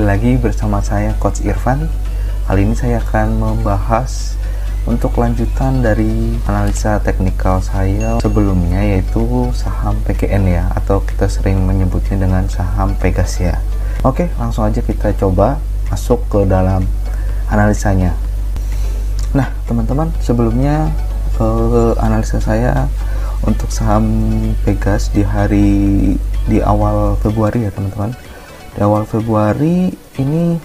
lagi bersama saya Coach Irfan. Kali ini saya akan membahas untuk lanjutan dari analisa teknikal saya sebelumnya yaitu saham PGN ya atau kita sering menyebutnya dengan saham Pegas ya. Oke, langsung aja kita coba masuk ke dalam analisanya. Nah, teman-teman, sebelumnya eh, analisa saya untuk saham Pegas di hari di awal Februari ya, teman-teman di awal Februari ini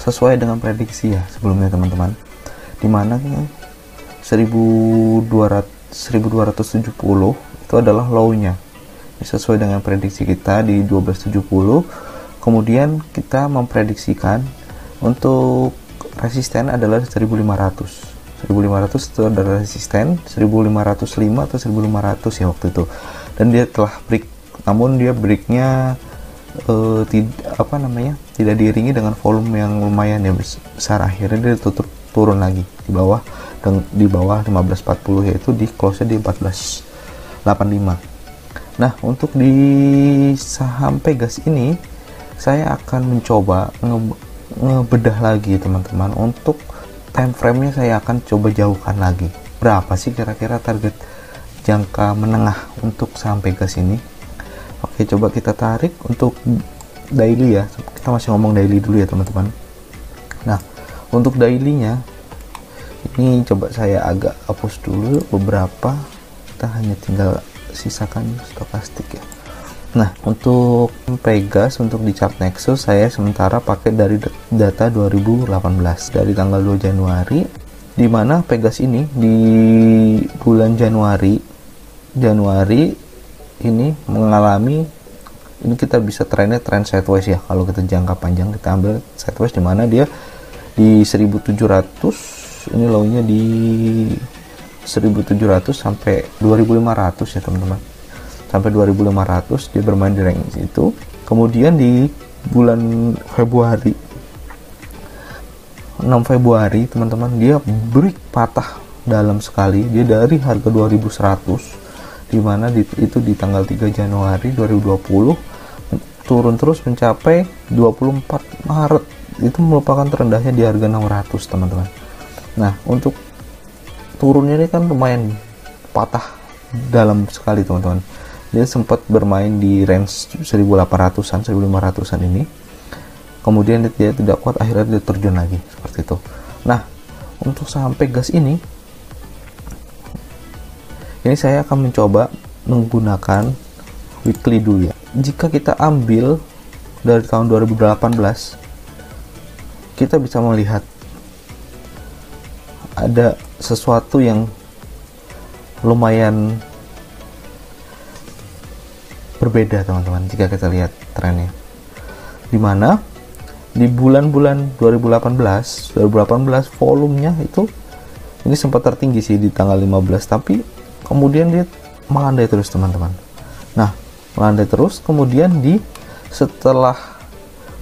sesuai dengan prediksi ya sebelumnya teman-teman. Di mana 1200 1270 itu adalah low-nya sesuai dengan prediksi kita di 1270 kemudian kita memprediksikan untuk resisten adalah 1500 1500 itu adalah resisten 1505 atau 1500 ya waktu itu. Dan dia telah break. Namun dia breaknya uh, tidak apa namanya tidak diiringi dengan volume yang lumayan ya besar. Akhirnya dia tutup turun lagi di bawah dan di bawah 1540 yaitu di close di 1485 nah untuk di saham Pegas ini saya akan mencoba nge ngebedah lagi teman-teman. Untuk time frame nya saya akan coba jauhkan lagi. Berapa sih kira-kira target jangka menengah untuk saham Pegas ini Oke, coba kita tarik untuk daily ya. Kita masih ngomong daily dulu ya, teman-teman. Nah, untuk dailynya ini coba saya agak hapus dulu beberapa. Kita hanya tinggal sisakan stokastik ya. Nah, untuk Pegas untuk di chart Nexus saya sementara pakai dari data 2018 dari tanggal 2 Januari di mana Pegas ini di bulan Januari Januari ini mengalami ini kita bisa trennya tren sideways ya. Kalau kita jangka panjang kita ambil sideways di mana dia di 1700 ini low-nya di 1700 sampai 2500 ya teman-teman. Sampai 2500 dia bermain di range itu. Kemudian di bulan Februari 6 Februari teman-teman dia break patah dalam sekali. Dia dari harga 2100 di mana di, itu di tanggal 3 Januari 2020 turun terus mencapai 24 Maret. Itu merupakan terendahnya di harga 600 teman-teman. Nah untuk turunnya ini kan lumayan patah dalam sekali teman-teman. Dia sempat bermain di range 1800-an 1500-an ini. Kemudian dia tidak kuat akhirnya dia terjun lagi seperti itu. Nah untuk sampai gas ini ini saya akan mencoba menggunakan weekly dulu ya. Jika kita ambil dari tahun 2018 kita bisa melihat ada sesuatu yang lumayan berbeda teman-teman jika kita lihat trennya. Di mana di bulan-bulan 2018 2018 volumenya itu ini sempat tertinggi sih di tanggal 15 tapi kemudian dia melandai terus teman-teman. Nah melandai terus kemudian di setelah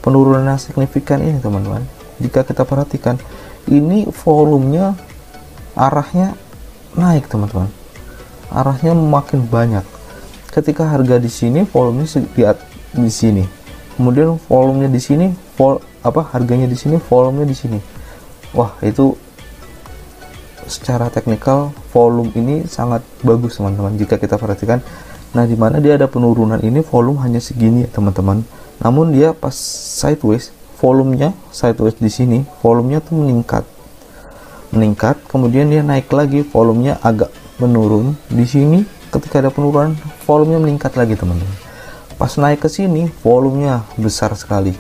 penurunan yang signifikan ini teman-teman jika kita perhatikan ini volumenya arahnya naik teman-teman. Arahnya makin banyak. Ketika harga di sini volumenya di, di sini. Kemudian volumenya di sini vol apa harganya di sini volumenya di sini. Wah itu secara teknikal volume ini sangat bagus teman-teman jika kita perhatikan. Nah di mana dia ada penurunan ini volume hanya segini ya teman-teman. Namun dia pas sideways volumenya sideways di sini volumenya tuh meningkat. Meningkat kemudian dia naik lagi volumenya agak menurun. Di sini ketika ada penurunan volumenya meningkat lagi teman-teman. Pas naik ke sini volumenya besar sekali.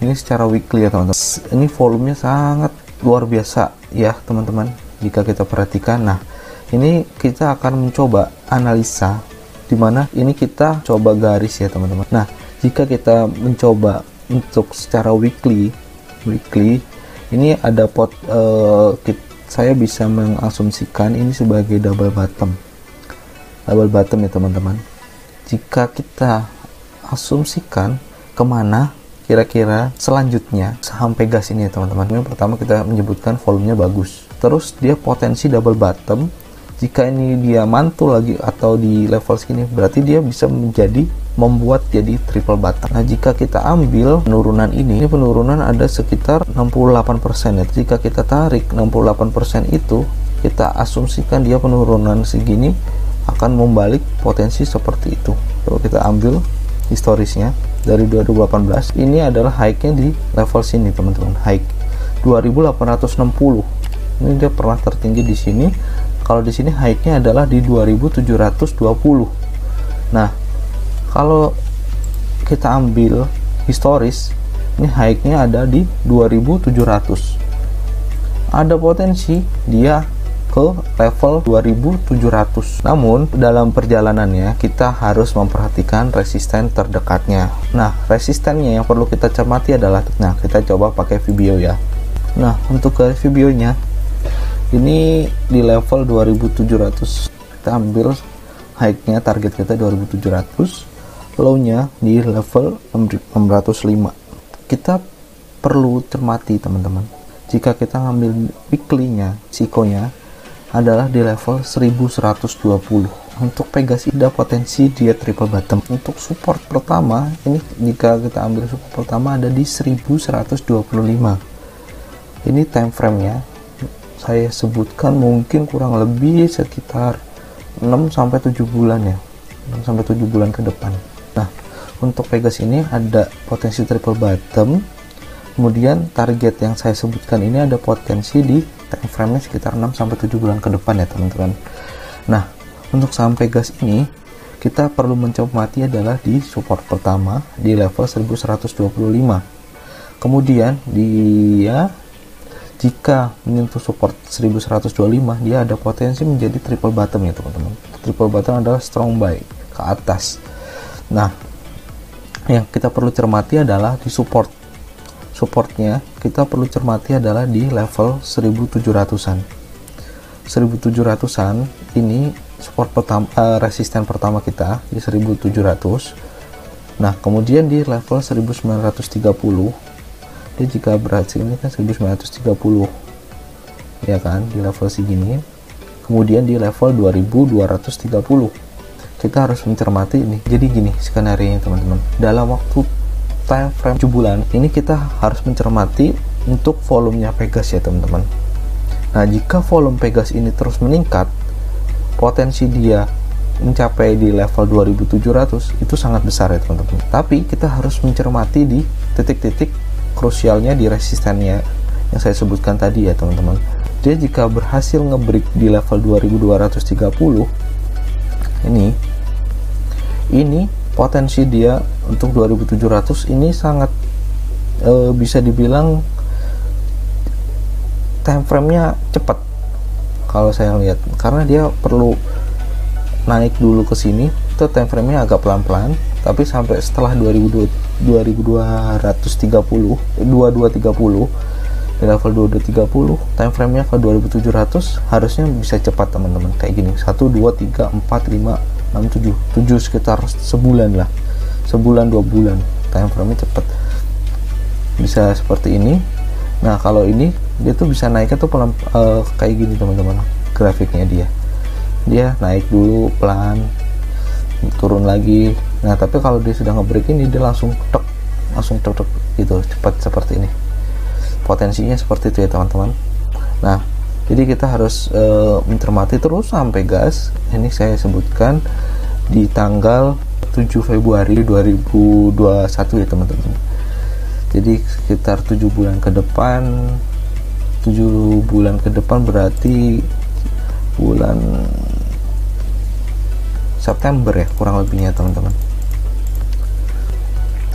Ini secara weekly ya teman-teman. Ini volumenya sangat luar biasa ya teman-teman jika kita perhatikan. Nah ini kita akan mencoba analisa di mana ini kita coba garis ya teman-teman. Nah jika kita mencoba untuk secara weekly weekly ini ada pot uh, saya bisa mengasumsikan ini sebagai double bottom. Double bottom ya teman-teman. Jika kita asumsikan ke mana kira-kira selanjutnya saham Pegas ini ya teman-teman. Yang pertama kita menyebutkan volumenya bagus terus dia potensi double bottom jika ini dia mantul lagi atau di level segini berarti dia bisa menjadi membuat jadi triple bottom. Nah, jika kita ambil penurunan ini, ini penurunan ada sekitar 68% ya. Jika kita tarik 68% itu, kita asumsikan dia penurunan segini akan membalik potensi seperti itu. Coba kita ambil historisnya dari 2018. Ini adalah high-nya di level sini, teman-teman. High 2860. Ini dia pernah tertinggi di sini. Kalau di sini high-nya adalah di 2720. Nah, kalau kita ambil historis ini high-nya ada di 2700 ada potensi dia ke level 2700 namun dalam perjalanannya kita harus memperhatikan resisten terdekatnya nah resistennya yang perlu kita cermati adalah nah kita coba pakai Vibio ya nah untuk ke Vibio-nya ini di level 2700 kita ambil high-nya target kita 2700 low-nya di level 605 kita perlu cermati teman-teman. Jika kita ngambil weekly-nya sikonya adalah di level 1120 untuk Pegas ada potensi dia triple bottom. Untuk support pertama ini jika kita ambil support pertama ada di 1125 ini time frame nya saya sebutkan mungkin kurang lebih sekitar 6 sampai 7 bulan ya 6 sampai 7 bulan ke depan Nah, untuk Pegas ini ada potensi triple bottom. Kemudian target yang saya sebutkan ini ada potensi di time frame-nya sekitar 6 sampai 7 bulan ke depan ya, teman-teman. Nah, untuk saham Pegas ini kita perlu mencermati adalah di support pertama di level 1125. Kemudian dia jika menyentuh support 1125 dia ada potensi menjadi triple bottom ya teman-teman. Triple bottom adalah strong buy ke atas Nah, yang kita perlu cermati adalah di support. Supportnya kita perlu cermati adalah di level 1700-an. 1700-an ini support pertama uh, resisten pertama kita di 1700. Nah, kemudian di level 1930 jika berhasil ini kan 1930 ya kan di level segini kemudian di level 2230 kita harus mencermati ini. Jadi gini skenario ini teman-teman. Dalam waktu time frame 7 bulan ini kita harus mencermati untuk volumenya Pegas ya teman-teman. Nah jika volume Pegas ini terus meningkat potensi dia mencapai di level 2700 itu sangat besar ya teman-teman. Tapi kita harus mencermati di titik-titik krusialnya di resistennya yang saya sebutkan tadi ya teman-teman. Dia jika berhasil ngebreak di level 2230 ini ini potensi dia untuk 2700 ini sangat e, bisa dibilang time frame-nya cepat kalau saya lihat. Karena dia perlu naik dulu ke sini itu time frame-nya agak pelan-pelan tapi sampai setelah 2230 2230 di level 2230 time frame-nya ke 2700 harusnya bisa cepat teman-teman. Kayak gini 1 2 3 4 5 6 7 7 sekitar sebulan lah. Sebulan dua bulan time frame cepet bisa seperti ini. Nah kalau ini dia tuh bisa naiknya tuh pelan uh, kayak gini teman-teman grafiknya dia. Dia naik dulu pelan turun lagi. Nah tapi kalau dia sudah ngebreak ini dia langsung tek langsung tek tek gitu. Cepat seperti ini. Potensinya seperti itu ya teman-teman. Nah jadi kita harus uh, mencermati terus sampai gas. Ini saya sebutkan di tanggal 7 Februari 2021 ya teman-teman. Jadi sekitar 7 bulan ke depan 7 bulan ke depan berarti bulan September ya kurang lebihnya teman-teman.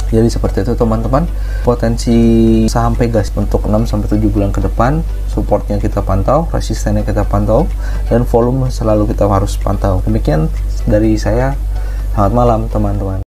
Jadi seperti itu teman-teman. Potensi saham Pegas untuk 6 sampai 7 bulan ke depan supportnya kita pantau resistennya kita pantau dan volume selalu kita harus pantau. Demikian dari saya. Selamat malam teman-teman